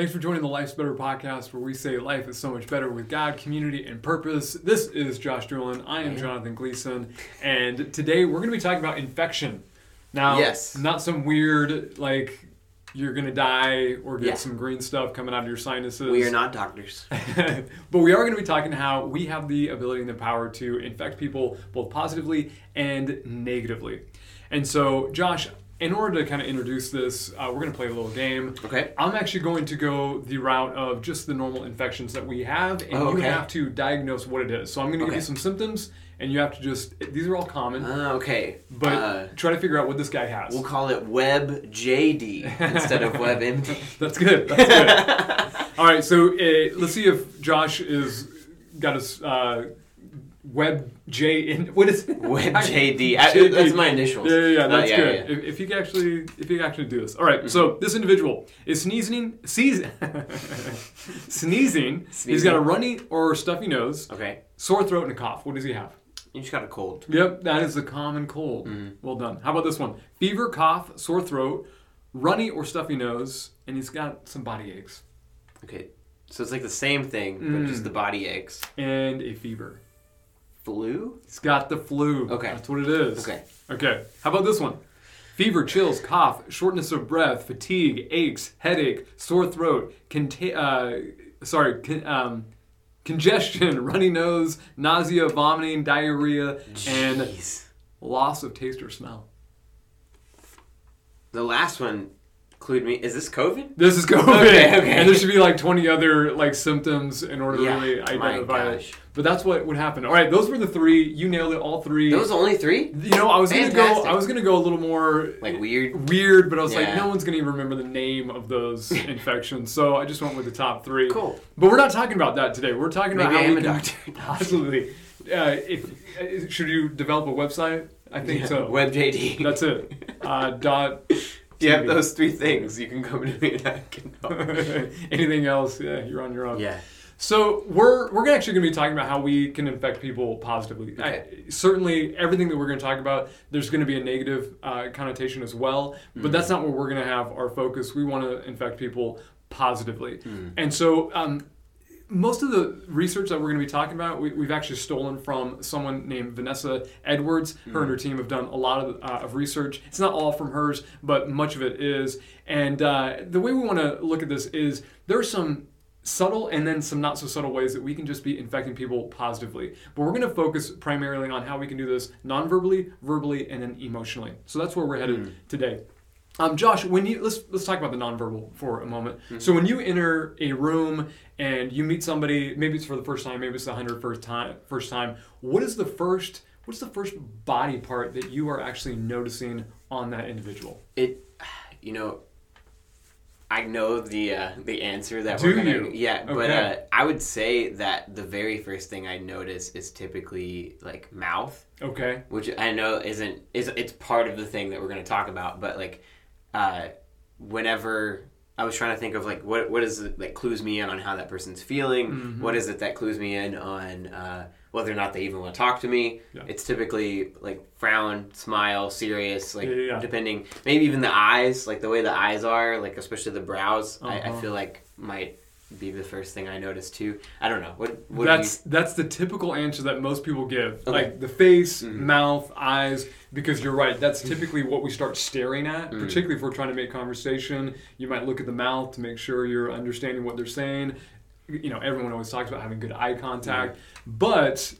Thanks for joining the Life's Better podcast, where we say life is so much better with God, community, and purpose. This is Josh Doolin. I am Jonathan Gleason, and today we're going to be talking about infection. Now, Yes. not some weird like you're going to die or get Yeah. some green stuff coming out of your sinuses. We are not doctors. but we are going to be talking how we have the ability and the power to infect people both positively and negatively. And so, Josh, in order to kind of introduce this, uh, we're going to play a little game. Okay. I'm actually going to go the route of just the normal infections that we have, and Oh, you have to diagnose what it is. So I'm going to give you some symptoms, and you have to just, these are all common, Uh, okay. but uh, try to figure out what this guy has. we'll call it Web JD instead of WebMD. That's good. That's good. All right, so uh, let's see if Josh is got his uh, web J in. What is it? Web JD. I, JD. that's my initials. Yeah, yeah, yeah Uh, that's yeah, good. yeah. If, if you can actually, if you can actually do this. All right, so mm-hmm. this individual is sneezing, sneezing, sneezing. He's got a runny or stuffy nose, Okay. sore throat, and a cough. What does he have? You just got a cold. Yep, that is the common cold. Mm-hmm. Well done. How about this one? Fever, cough, sore throat, runny or stuffy nose, and he's got some body aches Okay. So it's like the same thing, but just mm. the body aches. and a fever. Flu? He's got the flu. Okay. That's what it is. Okay. Okay. How about this one? Fever, chills, cough, shortness of breath, fatigue, aches, headache, sore throat, conta- uh, sorry, con- um, congestion, runny nose, nausea, vomiting, diarrhea, and loss of taste or smell. The last one clued me. Is this COVID? This is COVID. Okay, okay. And there should be like 20 other like symptoms in order Yeah, to really identify it. But that's what would happen. All right, those were the three. You nailed it, all three. Those only three? You know, I was gonna go. I was gonna go a little more Like weird? weird, but I was like, no one's gonna even remember the name of those infections, so I just went with the top three. Cool. But we're not talking about that today. We're talking about Maybe how I we can doctor. possibly. Uh, if uh, should you develop a website? I think Yeah, so. WebJD. That's it. Uh, dot. Have those three things? You can come to me and I can help. Anything else? Yeah, you're on your own. Yeah. So we're we're actually going to be talking about how we can infect people positively. Okay. I, certainly, everything that we're going to talk about, there's going to be a negative uh, connotation as well. But that's not where we're going to have our focus. We want to infect people positively. And so. Um, most of the research that we're going to be talking about, we, we've actually stolen from someone named Vanessa Edwards. Her and her team have done a lot of, uh, of research. It's not all from hers, but much of it is. And uh, the way we want to look at this is there are some subtle and then some not so subtle ways that we can just be infecting people positively. But we're going to focus primarily on how we can do this non-verbally, verbally, and then emotionally. So that's where we're headed today. Um, Josh, when you let's let's talk about the nonverbal for a moment. So when you enter a room and you meet somebody, maybe it's for the first time, maybe it's the hundred first time. First time, what is the first? What's the first body part that you are actually noticing on that individual? It, you know, I know the uh, the answer that Do we're gonna. you? Yeah, but uh, I would say that the very first thing I notice is typically like mouth, Okay. which I know isn't is it's part of the thing that we're gonna talk about. But like, uh, whenever I was trying to think of like what what is it that clues me in on how that person's feeling, Mm-hmm. what is it that clues me in on uh, whether or not they even want to talk to me. Yeah. It's typically like frown, smile, serious, like Yeah, yeah, depending maybe even the eyes, like the way the eyes are, like especially the brows. I, I Uh-huh. feel like might be the first thing I notice too. I don't know. What what that's do that's the typical answer that most people give, Okay. like the face, Mhm. mouth, eyes. Because you're right, that's typically what we start staring at. Mm. Particularly if we're trying to make conversation, you might look at the mouth to make sure you're understanding what they're saying. You know, everyone always talks about having good eye contact, but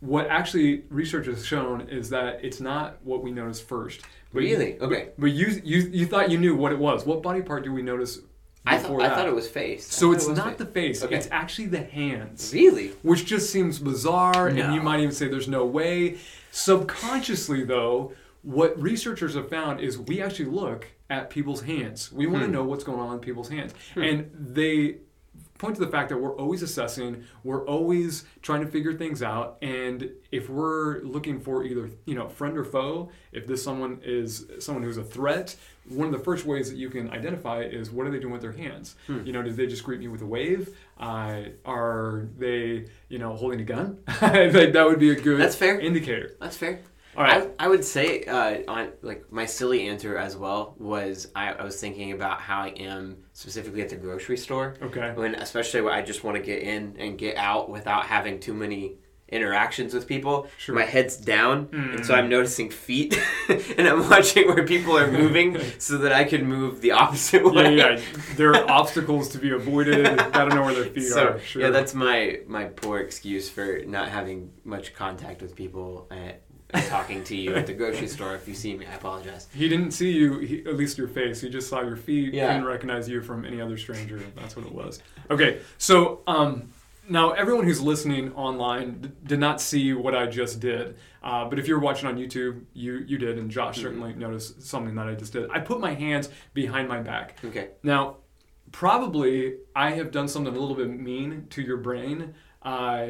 what actually research has shown is that it's not what we notice first. But you, really okay? But you you you thought you knew what it was. What body part do we notice? I thought I thought it was face. So it's it not face. the face. Okay. It's actually the hands really which just seems bizarre, and you might even say there's no way. Subconsciously, though, what researchers have found is we actually look at people's hands. We want to Hmm. know what's going on in people's hands, and they point to the fact that we're always assessing, we're always trying to figure things out, and if we're looking for either you know friend or foe, if this someone is someone who's a threat, one of the first ways that you can identify is what are they doing with their hands? Hmm. You know, did they just greet me with a wave? Uh, are they you know holding a gun? like that would be a good That's fair. indicator. That's fair. All right. I, I would say uh, on like my silly answer as well was I, I was thinking about how I am specifically at the grocery store. Okay. When especially when I just want to get in and get out without having too many interactions with people. Sure. My head's down, and so Mm. I'm noticing feet, and I'm watching where people are moving so that I can move the opposite way. yeah. There are obstacles to be avoided. I don't know where their feet so are. Sure. yeah, that's my my poor excuse for not having much contact with people talking to you at the grocery store. If you see me, I apologize. He didn't see you, he, at least your face. He just saw your feet. Yeah. Couldn't recognize you from any other stranger. That's what it was. Okay, so um, now everyone who's listening online d- did not see what I just did. Uh, but if you're watching on YouTube, you you did, and Josh certainly noticed something that I just did. I put my hands behind my back. Okay. Now, probably I have done something a little bit mean to your brain. Uh,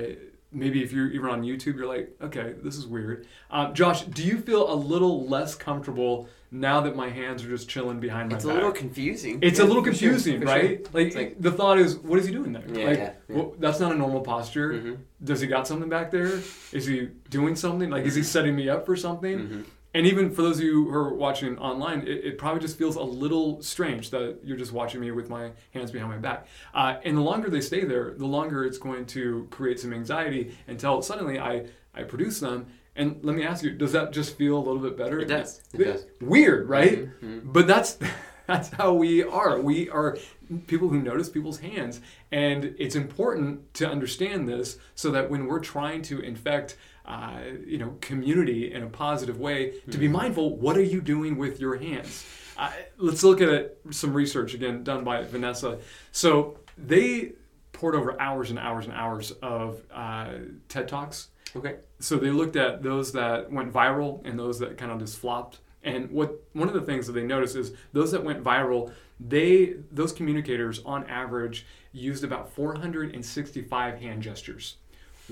maybe if you're even on YouTube, you're like, okay, this is weird. Uh, Josh, do you feel a little less comfortable now that my hands are just chilling behind my back? It's a little confusing. it's Yeah, a little for sure, confusing, right? sure. Like, like- the thought is, what is he doing there? Yeah, like, yeah. Well, that's not a normal posture. Mhm. Does he got something back there? Is he doing something? Like, is he setting me up for something? Mhm. And even for those of you who are watching online, it, it probably just feels a little strange that you're just watching me with my hands behind my back. Uh, and the longer they stay there, the longer it's going to create some anxiety until suddenly I, I produce them. And let me ask you, does that just feel a little bit better? It does. It does. Weird, right? Mhm. But that's that's how we are. We are people who notice people's hands, and it's important to understand this so that when we're trying to infect, uh, you know, community in a positive way, to be mindful. What are you doing with your hands? Uh, let's look at it, some research again done by Vanessa. So they poured over hours and hours and hours of uh, TED talks Okay. so they looked at those that went viral and those that kind of just flopped and what one of the things that they noticed is those that went viral they those communicators on average used about 465 hand gestures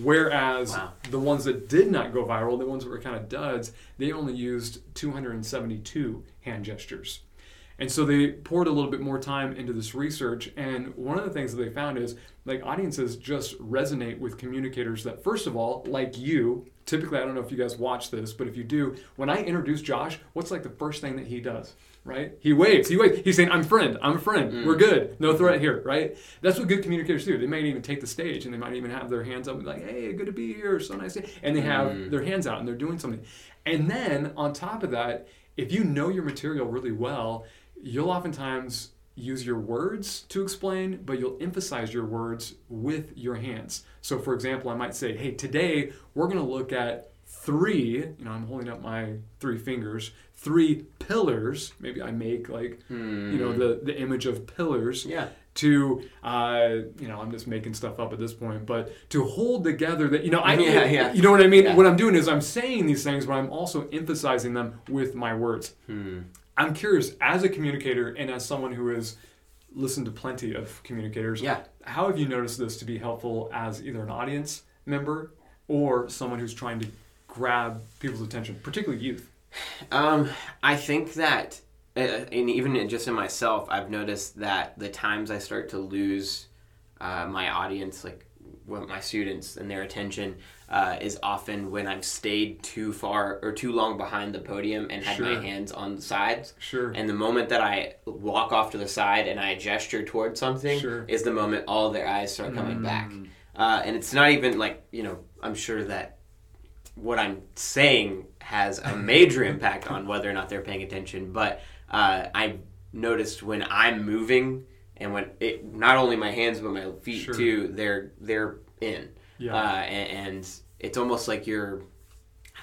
whereas Wow. the ones that did not go viral the ones that were kind of duds they only used 272 hand gestures and so they poured a little bit more time into this research. And one of the things that they found is like audiences just resonate with communicators that, first of all, like you, typically, I don't know if you guys watch this, but if you do, when I introduce Josh, what's like the first thing that he does? Right? He waves. He waves. He's saying, I'm friend. I'm a friend. Mm. We're good. No mm-hmm. threat here. Right? That's what good communicators do. They might even take the stage and they might even have their hands up and be like, hey, good to be here. So nice. to-" And they have mm. their hands out and they're doing something. And then on top of that, if you know your material really well, you'll oftentimes use your words to explain, but you'll emphasize your words with your hands. So, for example, I might say, hey, today we're going to look at three, you know, I'm holding up my three fingers, three pillars. Maybe I make like, you know, the, the image of pillars Yeah. to uh, you know i'm just making stuff up at this point but to hold together that you know i Yeah, yeah. you know what i mean Yeah. what i'm doing is i'm saying these things but i'm also emphasizing them with my words Hmm. i'm curious as a communicator and as someone who has listened to plenty of communicators Yeah. how have you noticed this to be helpful as either an audience member or someone who's trying to grab people's attention particularly youth Um, I think that, uh, and even just in myself, I've noticed that the times I start to lose uh, my audience, like what my students and their attention, uh, is often when I've stayed too far or too long behind the podium and had my hands on the sides. sure And the moment that I walk off to the side and I gesture towards something Sure. is the moment all their eyes start coming back. Mm. Uh, and it's not even like, you know, I'm sure that what I'm saying has a major impact on whether or not they're paying attention. But uh, I've noticed when I'm moving and when it, not only my hands but my feet Sure. too, they're they're in. Yeah. Uh, and, and it's almost like you're,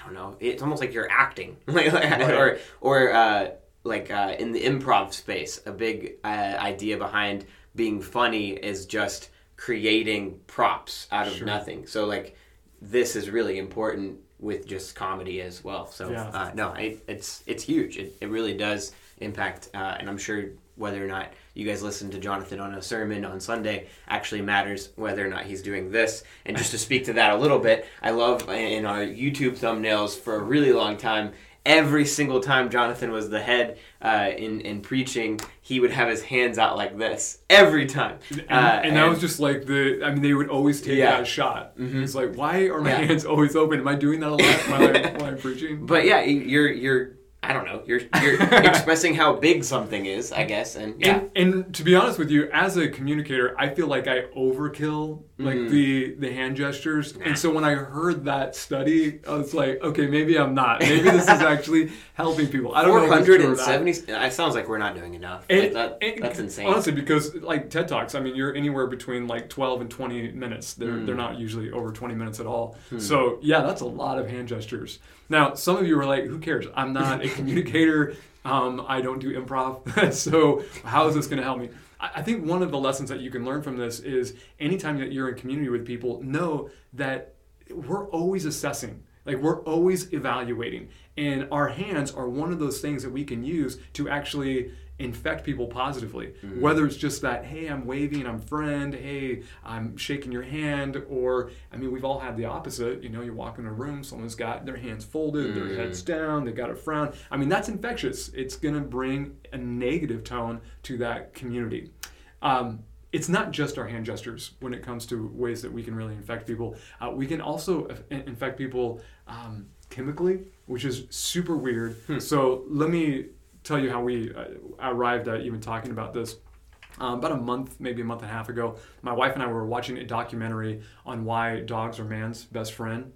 I don't know, it's almost like you're acting, like, or or uh, like uh, in the improv space, a big uh, idea behind being funny is just creating props out of Sure. nothing. So like this is really important with just comedy as well. So Yeah. uh, no, I, it's it's huge. It, it really does impact, uh, and I'm sure whether or not you guys listen to Jonathan on a sermon on Sunday actually matters whether or not he's doing this. And just to speak to that a little bit, I love in our YouTube thumbnails for a really long time. Every single time Jonathan was the head uh, in in preaching, he would have his hands out like this every time. And, Uh, and that was just like the. I mean, they would always take Yeah. that shot. Mhm. It's like, why are my Yeah. hands always open? Am I doing that a lot while, I, while I'm preaching? But yeah, you're you're I don't know. You're you're expressing how big something is, I guess, and yeah. And, and to be honest with you, as a communicator, I feel like I overkill like Mm. the the hand gestures. And so when I heard that study, I was like, okay, maybe I'm not. Maybe this is actually helping people. I don't know. Four if it's hundred true or and not. seventy. It sounds like we're not doing enough. And- Like, that, and- that's insane. Honestly, because like TED Talks, I mean, you're anywhere between like 12 and 20 minutes. They're Hmm. they're not usually over 20 minutes at all. So yeah, that's a lot of hand gestures. Now, some of you are like, "Who cares? I'm not a communicator. Um, I don't do improv. so how is this going to help me?" I I think one of the lessons that you can learn from this is anytime that you're in community with people, know that we're always assessing. Like we're always evaluating. And our hands are one of those things that we can use to actually infect people positively. Whether it's just that, hey, I'm waving, I'm friend, hey, I'm shaking your hand, or I mean, we've all had the opposite. You know, you walk in a room, someone's got their hands folded, their heads down, they got a frown. I mean, that's infectious. It's gonna bring a negative tone to that community. Um, it's not just our hand gestures when it comes to ways that we can really infect people. Uh, we can also in- infect people um, chemically, which is super weird. So let me tell you how we uh, arrived at even talking about this. Um, about a month, maybe a month and a half ago, my wife and I were watching a documentary on why dogs are man's best friend.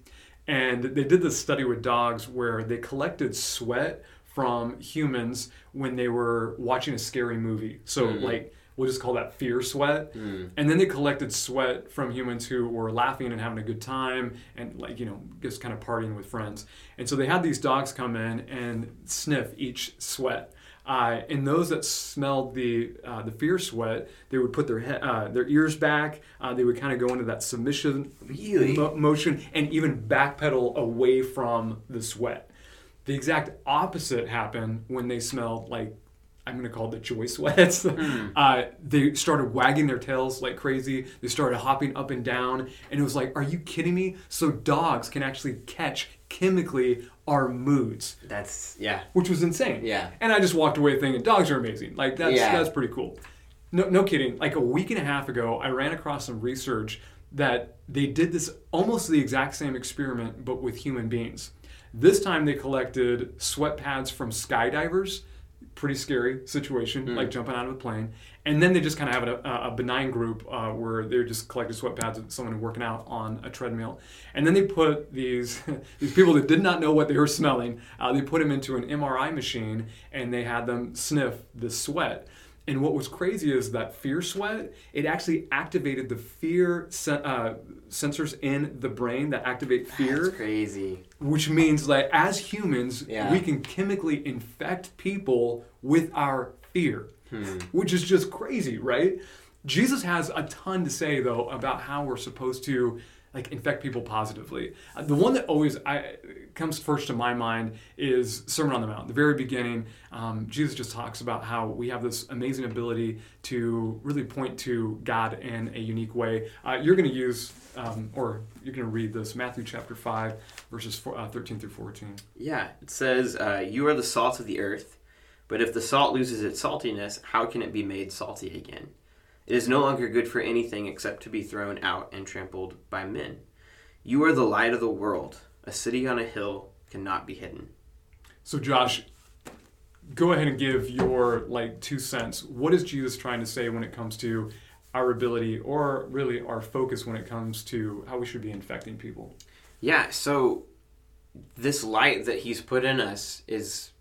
And they did this study with dogs where they collected sweat from humans when they were watching a scary movie. So, like, we'll just call that fear sweat. And then they collected sweat from humans who were laughing and having a good time and, like, you know, just kind of partying with friends. And so they had these dogs come in and sniff each sweat. Uh, and those that smelled the uh, the fear sweat, they would put their he- uh, their ears back. Uh, they would kind of go into that submission Really? mo- motion and even backpedal away from the sweat. The exact opposite happened when they smelled like I'm going to call it the joy sweats. uh, they started wagging their tails like crazy. They started hopping up and down, and it was like, "Are you kidding me?" So dogs can actually catch chemically our moods That's yeah. which was insane. Yeah. And I just walked away thinking dogs are amazing. Like that's Yeah. that's pretty cool. No, no kidding. Like a week and a half ago, I ran across some research that they did this almost the exact same experiment, but with human beings. This time they collected sweat pads from skydivers. Pretty scary situation, like jumping out of a plane. And then they just kind of have a, a benign group uh, where they're just collecting sweat pads of someone working out on a treadmill. And then they put these these people that did not know what they were smelling. Uh, they put them into an MRI machine and they had them sniff the sweat. And what was crazy is that fear sweat, it actually activated the fear sen- uh, sensors in the brain that activate fear That's crazy. Which means that as humans, Yeah. we can chemically infect people with our fear, Hmm. which is just crazy, right? Jesus has a ton to say though about how we're supposed to like infect people positively. Uh, the one that always I, comes first to my mind is Sermon on the Mount. The very beginning, um, Jesus just talks about how we have this amazing ability to really point to God in a unique way. Uh, you're going to use, um, or you're going to read this Matthew chapter five, verses four, uh, 13 through 14. Yeah, it says, uh, "You are the salt of the earth, but if the salt loses its saltiness, how can it be made salty again? It is no longer good for anything except to be thrown out and trampled by men. You are the light of the world. A city on a hill cannot be hidden." So, Josh, go ahead and give your like two cents. What is Jesus trying to say when it comes to our ability, or really our focus when it comes to how we should be infecting people? Yeah, so this light that he's put in us is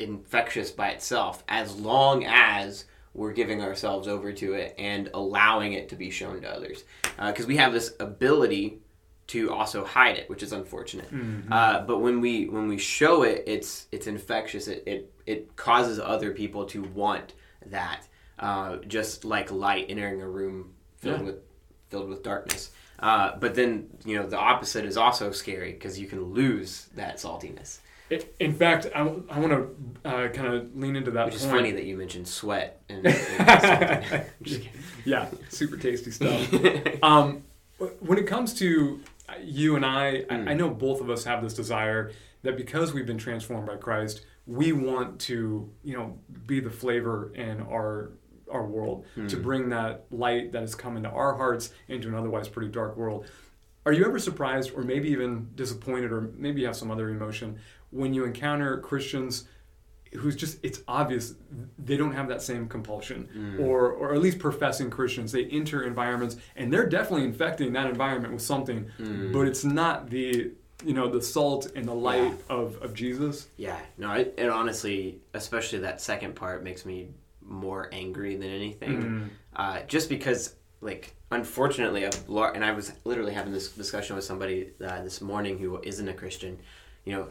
infectious by itself as long as we're giving ourselves over to it and allowing it to be shown to others. Because we have this ability to also hide it, which is unfortunate. Uh, but when we when we show it, it's it's infectious. It it, it causes other people to want that, uh, just like light entering a room filled Yeah. with filled with darkness. Uh, but then you know the opposite is also scary because you can lose that saltiness. In fact, I, I want to uh, kind of lean into that Which is funny that you mentioned sweat and, and I'm just kidding. yeah, super tasty stuff. um, when it comes to you and I, I, I know both of us have this desire that because we've been transformed by Christ, we want to, you know, be the flavor in our our world to bring that light that has come into our hearts into an otherwise pretty dark world. Are you ever surprised or maybe even disappointed or maybe you have some other emotion when you encounter Christians who's just it's obvious they don't have that same compulsion or or at least professing Christians. They enter environments and they're definitely infecting that environment with something but it's not the you know the salt and the light of, of Jesus. Yeah, no, it, it honestly, especially that second part, makes me more angry than anything. Uh, just because, like, unfortunately, and I was literally having this discussion with somebody uh, this morning who isn't a Christian. You know,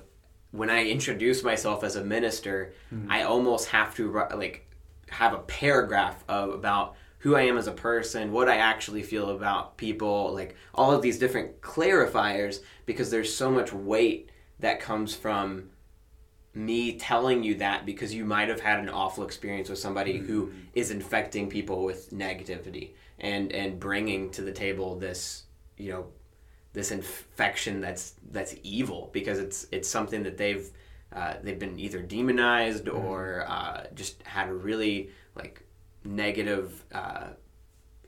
when I introduce myself as a minister, hmm. I almost have to like have a paragraph of about who I am as a person, what I actually feel about people, like all of these different clarifiers, because there's so much weight that comes from me telling you that because you might have had an awful experience with somebody who hmm. is infecting people with negativity and and bringing to the table this you know this infection that's that's evil because it's it's something that they've uh, they've been either demonized or uh, just had a really like negative uh,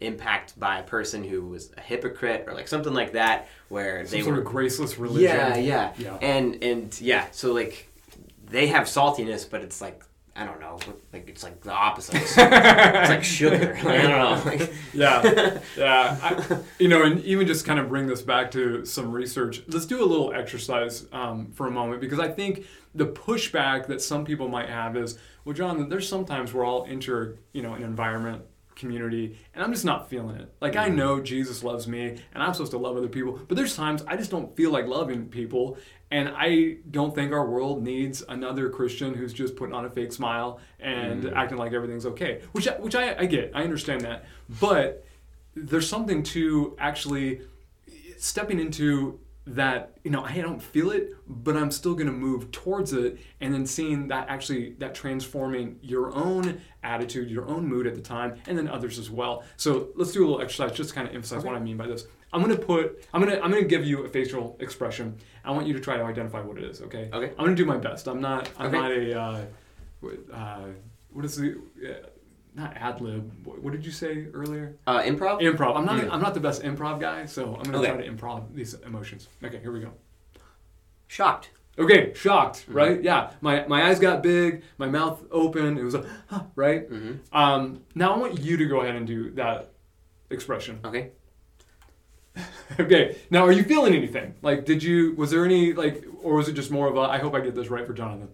impact by a person who was a hypocrite or like something like that where some they sort were of graceless religion yeah, yeah, Yeah. and and yeah. So like, they have saltiness, but it's like I don't know, like it's like the opposite. It's, it's like sugar. Like, I don't know. Like, yeah, yeah. I, you know, and even just kind of bring this back to some research. Let's do a little exercise um, for a moment because I think the pushback that some people might have is, well, John, there's sometimes where I'll enter, you know, an environment community and I'm just not feeling it. Like I know Jesus loves me and I'm supposed to love other people, but there's times I just don't feel like loving people and I don't think our world needs another Christian who's just putting on a fake smile and mm-hmm. acting like everything's okay. Which I, which I, I get. I understand that. But there's something to actually stepping into that you know i don't feel it but i'm still going to move towards it and then seeing that actually that transforming your own attitude your own mood at the time and then others as well so let's do a little exercise just to kind of emphasize what i mean by this i'm going to put i'm going to i'm going to give you a facial expression i want you to try to identify what it is okay Okay. i'm to do my best i'm not i'm Okay. not a uh, uh, what is the uh, not ad lib what what did you say earlier uh, improv. Improv. I'm not. Mm. I'm not the best improv guy, so I'm gonna Okay. try to improv these emotions. Okay, here we go. Shocked. Okay, shocked, Mm-hmm. right? Yeah, my my eyes got big, my mouth open. It was a huh, right. Mm-hmm. Um, now I want you to go ahead and do that expression. Okay. Okay. Now, are you feeling anything? Like, did you? Was there any like, or was it just more of a? I hope I get this right for Jonathan.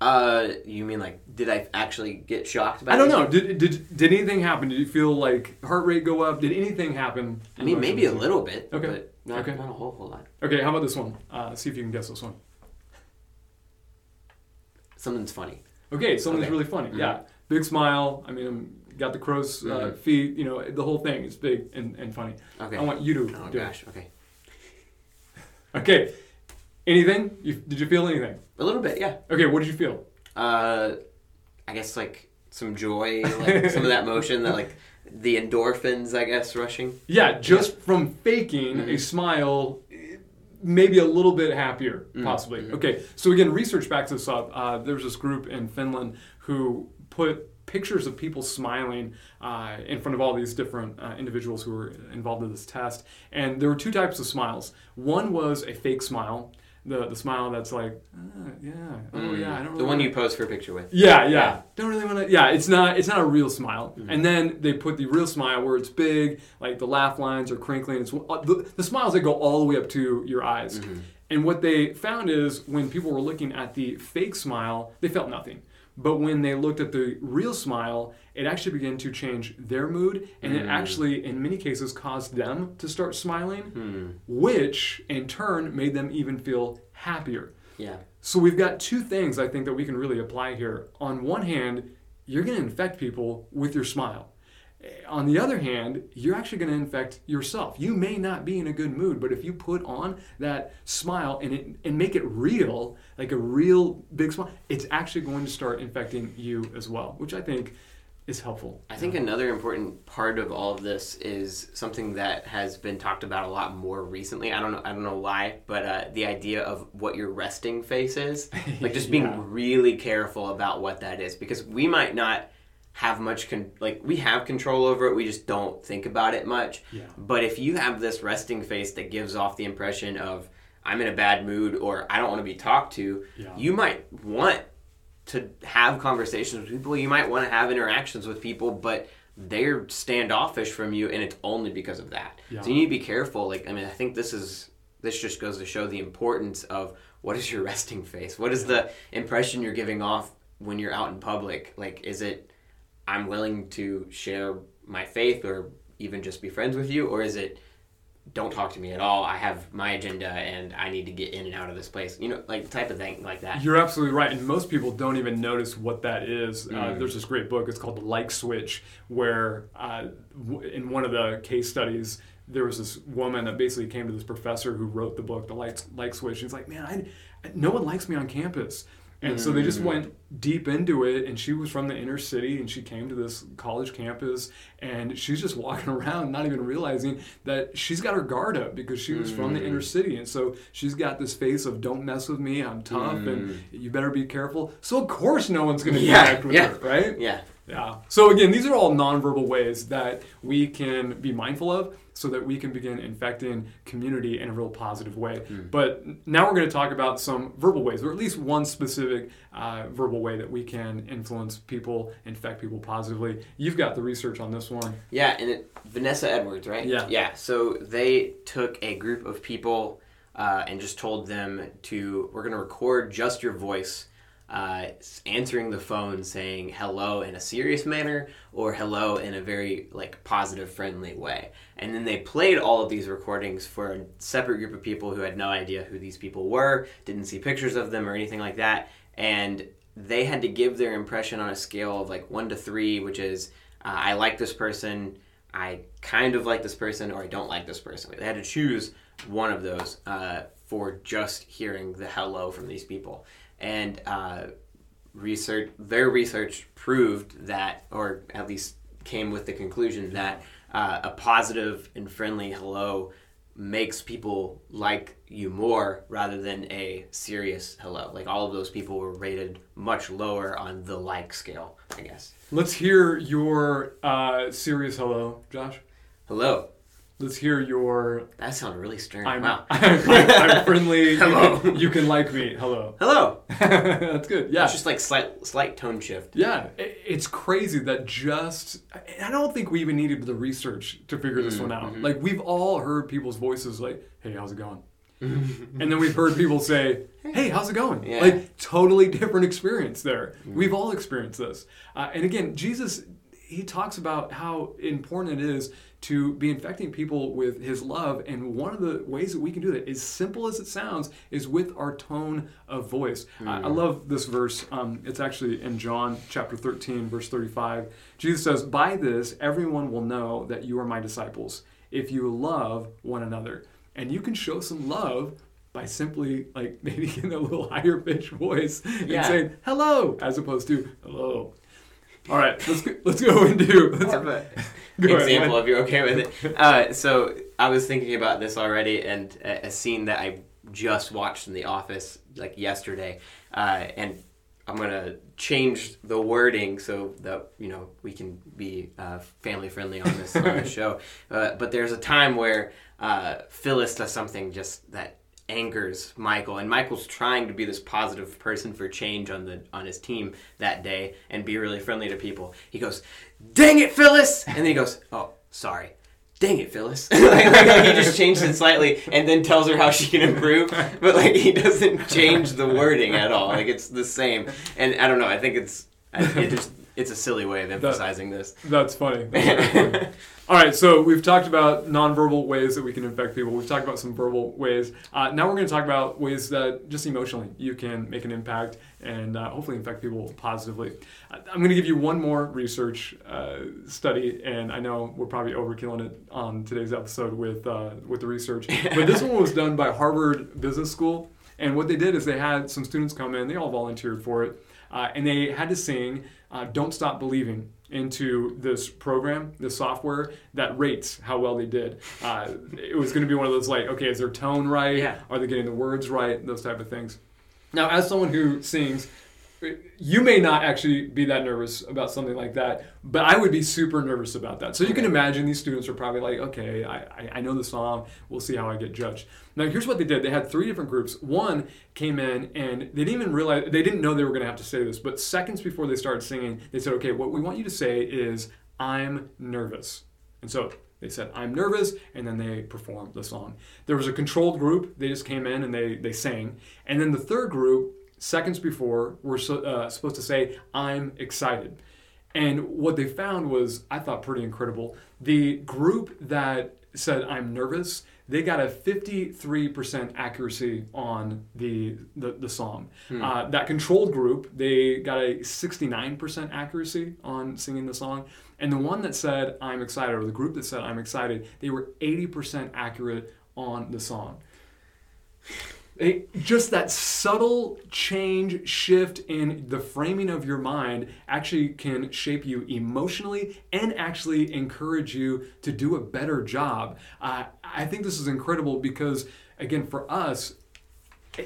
Uh, you mean like, did I actually get shocked? By I don't know. Did did did anything happen? Did you feel like heart rate go up? Did anything happen? I mean, maybe a little bit. Okay. But not, Okay. not a whole whole lot. Okay. How about this one? Uh, see if you can guess this one. Something's funny. Okay, something's Okay. really funny. Mhm. Yeah, big smile. I mean, got the crow's uh, Mhm. feet. You know, the whole thing is big and, and funny. Okay. I want you to oh do gosh. Okay. it. Okay. Anything? You, did you feel anything? A little bit. Yeah. Okay, what did you feel? Uh, I guess like some joy, like some of that motion, that like the endorphins, I guess, rushing. Yeah, just from faking a Mhm. smile, maybe a little bit happier, Mm, possibly. mhm. Okay, so again, research backs this up. Uh, there was this group in Finland who put pictures of people smiling uh, in front of all these different uh, individuals who were involved in this test. And there were two types of smiles. One was a fake smile, the, the smile that's like, ah, yeah, oh yeah, I don't Mm. the really one wanna- you pose for a picture with. yeah, yeah. Yeah. Don't really want to. Yeah, it's not. It's not a real smile. Mhm. And then they put the real smile where it's big, like the laugh lines are crinkling. It's uh, the, the smiles that go all the way up to your eyes. Mhm. And what they found is when people were looking at the fake smile, they felt nothing. But when they looked at the real smile, it actually began to change their mood, and it Mm. actually, in many cases, caused them to start smiling, Hmm. which in turn made them even feel happier. Yeah. So we've got two things I think that we can really apply here. On one hand, you're going to infect people with your smile. Eh, On the other hand, you're actually going to infect yourself. You may not be in a good mood, but if you put on that smile and it and make it real, like a real big smile, it's actually going to start infecting you as well, which I think is helpful. I think another important part of all of this is something that has been talked about a lot more recently. I don't know. I don't know why, but uh, the idea of what your resting face is, like just being Yeah. really careful about what that is, because we might not have much con- like we have control over it. We just don't think about it much. Yeah. But if you have this resting face that gives off the impression of I'm in a bad mood or I don't want to be talked to, Yeah. you might want to have conversations with people. You might want to have interactions with people, but they're standoffish from you, and it's only because of that. Yeah. So you need to be careful. Like, I mean, I think this is this just goes to show the importance of what is your resting face. What is the impression you're giving off when you're out in public? Like, is it I'm willing to share my faith or even just be friends with you, or is it don't talk to me at all. I have my agenda and I need to get in and out of this place. You know, like type of thing like that. You're absolutely right, and most people don't even notice what that is. Uh, Mm. there's this great book. It's called The Like Switch, where uh, w- in one of the case studies, there was this woman that basically came to this professor who wrote the book, The Like, like Switch. She's like, man, I, no one likes me on campus. And so they just Mm. went deep into it, and she was from the inner city, and she came to this college campus, and she's just walking around, not even realizing that she's got her guard up because she was from the Mm. inner city, and so she's got this face of "Don't mess with me, I'm tough, and you better be careful." So of course, no one's going to Mm. Yeah, connect with yeah. her, right? Yeah. Yeah. So again, these are all nonverbal ways that we can be mindful of so that we can begin infecting community in a real positive way. But now we're going to talk about some verbal ways, or at least one specific uh, verbal way that we can influence people, infect people positively. You've got the research on this one. Yeah, and it, Vanessa Edwards, right? Yeah. Yeah. So they took a group of people uh, and just told them to, we're going to record just your voice uh, answering the phone saying hello in a serious manner or hello in a very like positive, friendly way. And then they played all of these recordings for a separate group of people who had no idea who these people were, didn't see pictures of them or anything like that. And they had to give their impression on a scale of like one to three, which is uh, I like this person, I kind of like this person, or I don't like this person. They had to choose one of those uh, for just hearing the hello from these people. And uh, research, their research proved that, or at least came with the conclusion that uh, a positive and friendly hello makes people like you more rather than a serious hello. Like all of those people were rated much lower on the like scale, I guess. Let's hear your uh, serious hello, Josh. Hello. Let's hear your That sounded really stern. I'm, wow. I'm, I'm friendly. You Hello. can, you can like me. Hello. Hello. That's good. Yeah. It's just like slight slight tone shift. Yeah, i- it's crazy that just I don't think we even needed the research to figure this one out. Mm-hmm. Like we've all heard people's voices like, "Hey, how's it going?" and then we've heard people say, "Hey, how's it going?" Yeah. Like totally different experience there. We've all experienced this. Uh, and again, Jesus he talks about how important it is to be infecting people with his love and one of the ways that we can do that as simple as it sounds is with our tone of voice. I, I love this verse um, it's actually in john chapter 13 verse 35 jesus says by this everyone will know that you are my disciples if you love one another. And you can show some love by simply like maybe in a little higher pitch voice Yeah. and saying hello as opposed to hello all right let's go, let's go into let's, Go example Mike. if you're okay with it. Uh, so I was thinking about this already, and a, a scene that I just watched in The Office like yesterday, uh, and I'm gonna change the wording so that you know we can be uh, family friendly on this on this show. Uh, but there's a time where uh, Phyllis does something just that angers Michael, and Michael's trying to be this positive person for change on the on his team that day and be really friendly to people. He goes, "Dang it, Phyllis!" and then he goes, "Oh, sorry." Dang it, Phyllis! like, like, he just changed it slightly, and then tells her how she can improve. But like he doesn't change the wording at all. Like it's the same. And I don't know. I think it's it just it's a silly way of emphasizing this. That's funny. That's funny. All right, so we've talked about nonverbal ways that we can infect people. We've talked about some verbal ways. Uh, now we're going to talk about ways that just emotionally you can make an impact and uh, hopefully infect people positively. I'm going to give you one more research uh, study, and I know we're probably overkilling it on today's episode with uh, with the research, but this one was done by Harvard Business School. And what they did is they had some students come in, they all volunteered for it, uh, and they had to sing uh, Don't Stop Believing. into this program, this software that rates how well they did. Uh, it was going to be one of those like, okay, is their tone right? Yeah. Are they getting the words right? Those type of things. Now, as someone who sings, you may not actually be that nervous about something like that, but I would be super nervous about that. So you can imagine these students are probably like, okay, I, I- I know the song, we'll see how I get judged. Now, here's what they did they had three different groups. One came in and they didn't even realize, they didn't know they were going to have to say this, but seconds before they started singing, they said, okay, what we want you to say is, I'm nervous. And so they said, I'm nervous, and then they performed the song. There was a controlled group, they just came in and they, they sang. And then the third group, seconds before, were so, uh, supposed to say, I'm excited. And what they found was, I thought, pretty incredible. The group that said, I'm nervous, they got a 53% accuracy on the, the, the song. Uh, that controlled group, they got a 69% accuracy on singing the song. And the one that said, I'm excited, or the group that said, I'm excited, they were 80% accurate on the song. It- just that subtle change, shift in the framing of your mind actually can shape you emotionally and actually encourage you to do a better job. Uh, I think this is incredible because, again, for us,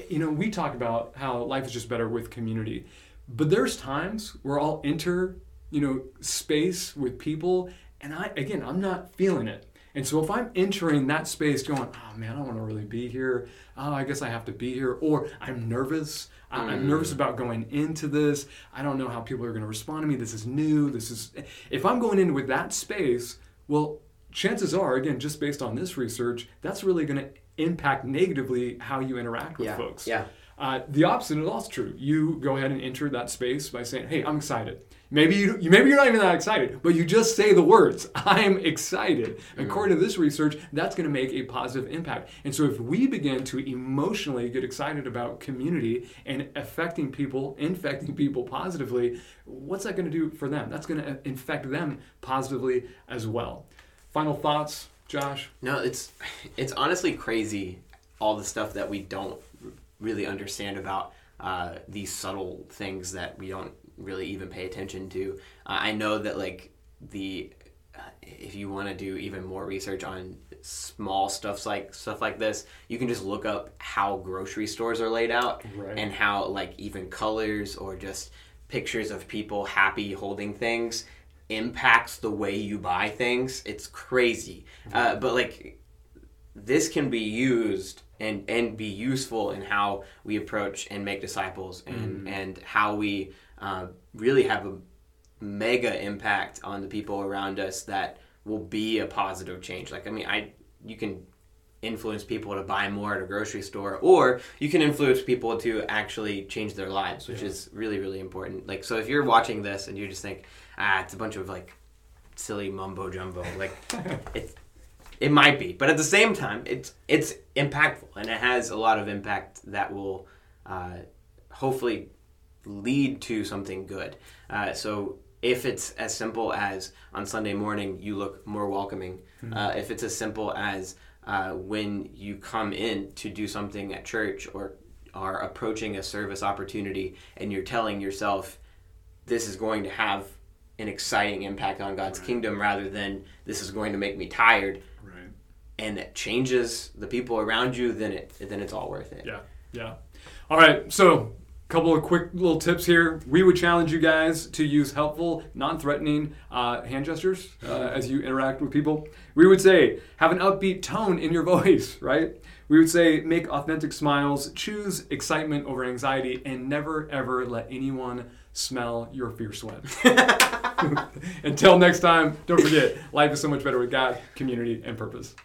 you know, we talk about how life is just better with community, but there's times where I'll enter, you know, space with people, and I, again, I'm not feeling it. And so if I'm entering that space going, oh man, I don't want to really be here. Oh, I guess I have to be here. Or I'm nervous. I- I'm nervous mm. about going into this. I don't know how people are going to respond to me. This is new. This is. If I'm going in with that space, well, chances are, again, just based on this research, that's really going to impact negatively how you interact with Yeah, folks. yeah. Uh, the opposite is also true. You go ahead and enter that space by saying, "Hey, I'm excited." Maybe you, you- maybe you're not even that excited, but you just say the words, "I'm excited." According to this research, that's going to make a positive impact. And so, if we begin to emotionally get excited about community and affecting people, infecting people positively, what's that going to do for them? That's going to infect them positively as well. Final thoughts, Josh? No, it's it's honestly crazy all the stuff that we don't really understand about uh, these subtle things that we don't really even pay attention to. Uh, I know that like the uh, if you want to do even more research on small stuffs like stuff like this, you can just look up how grocery stores are laid out Right. and how like even colors or just pictures of people happy holding things impacts the way you buy things. It's crazy. Uh, but like this can be used and and be useful in how we approach and make disciples and and how we uh, really have a mega impact on the people around us that will be a positive change. Like i mean i you can influence people to buy more at a grocery store or you can influence people to actually change their lives which is really really important. Like so if you're watching this and you just think ah it's a bunch of like silly mumbo jumbo like it's it might be, but at the same time, it's it's impactful and it has a lot of impact that will uh, hopefully lead to something good. Uh, so if it's as simple as on Sunday morning you look more welcoming, uh, if it's as simple as uh, when you come in to do something at church or are approaching a service opportunity and you're telling yourself this is going to have an exciting impact on God's kingdom rather than this is going to make me tired Right. And it changes the people around you, then it then it's all worth it. Yeah, yeah. All right, so a couple of quick little tips here. We would challenge you guys to use helpful, non-threatening uh, hand gestures uh, as you interact with people. We would say have an upbeat tone in your voice, right? We would say make authentic smiles, choose excitement over anxiety, and never ever let anyone smell your fear sweat. Until next time, don't forget, life is so much better with God, community, and purpose.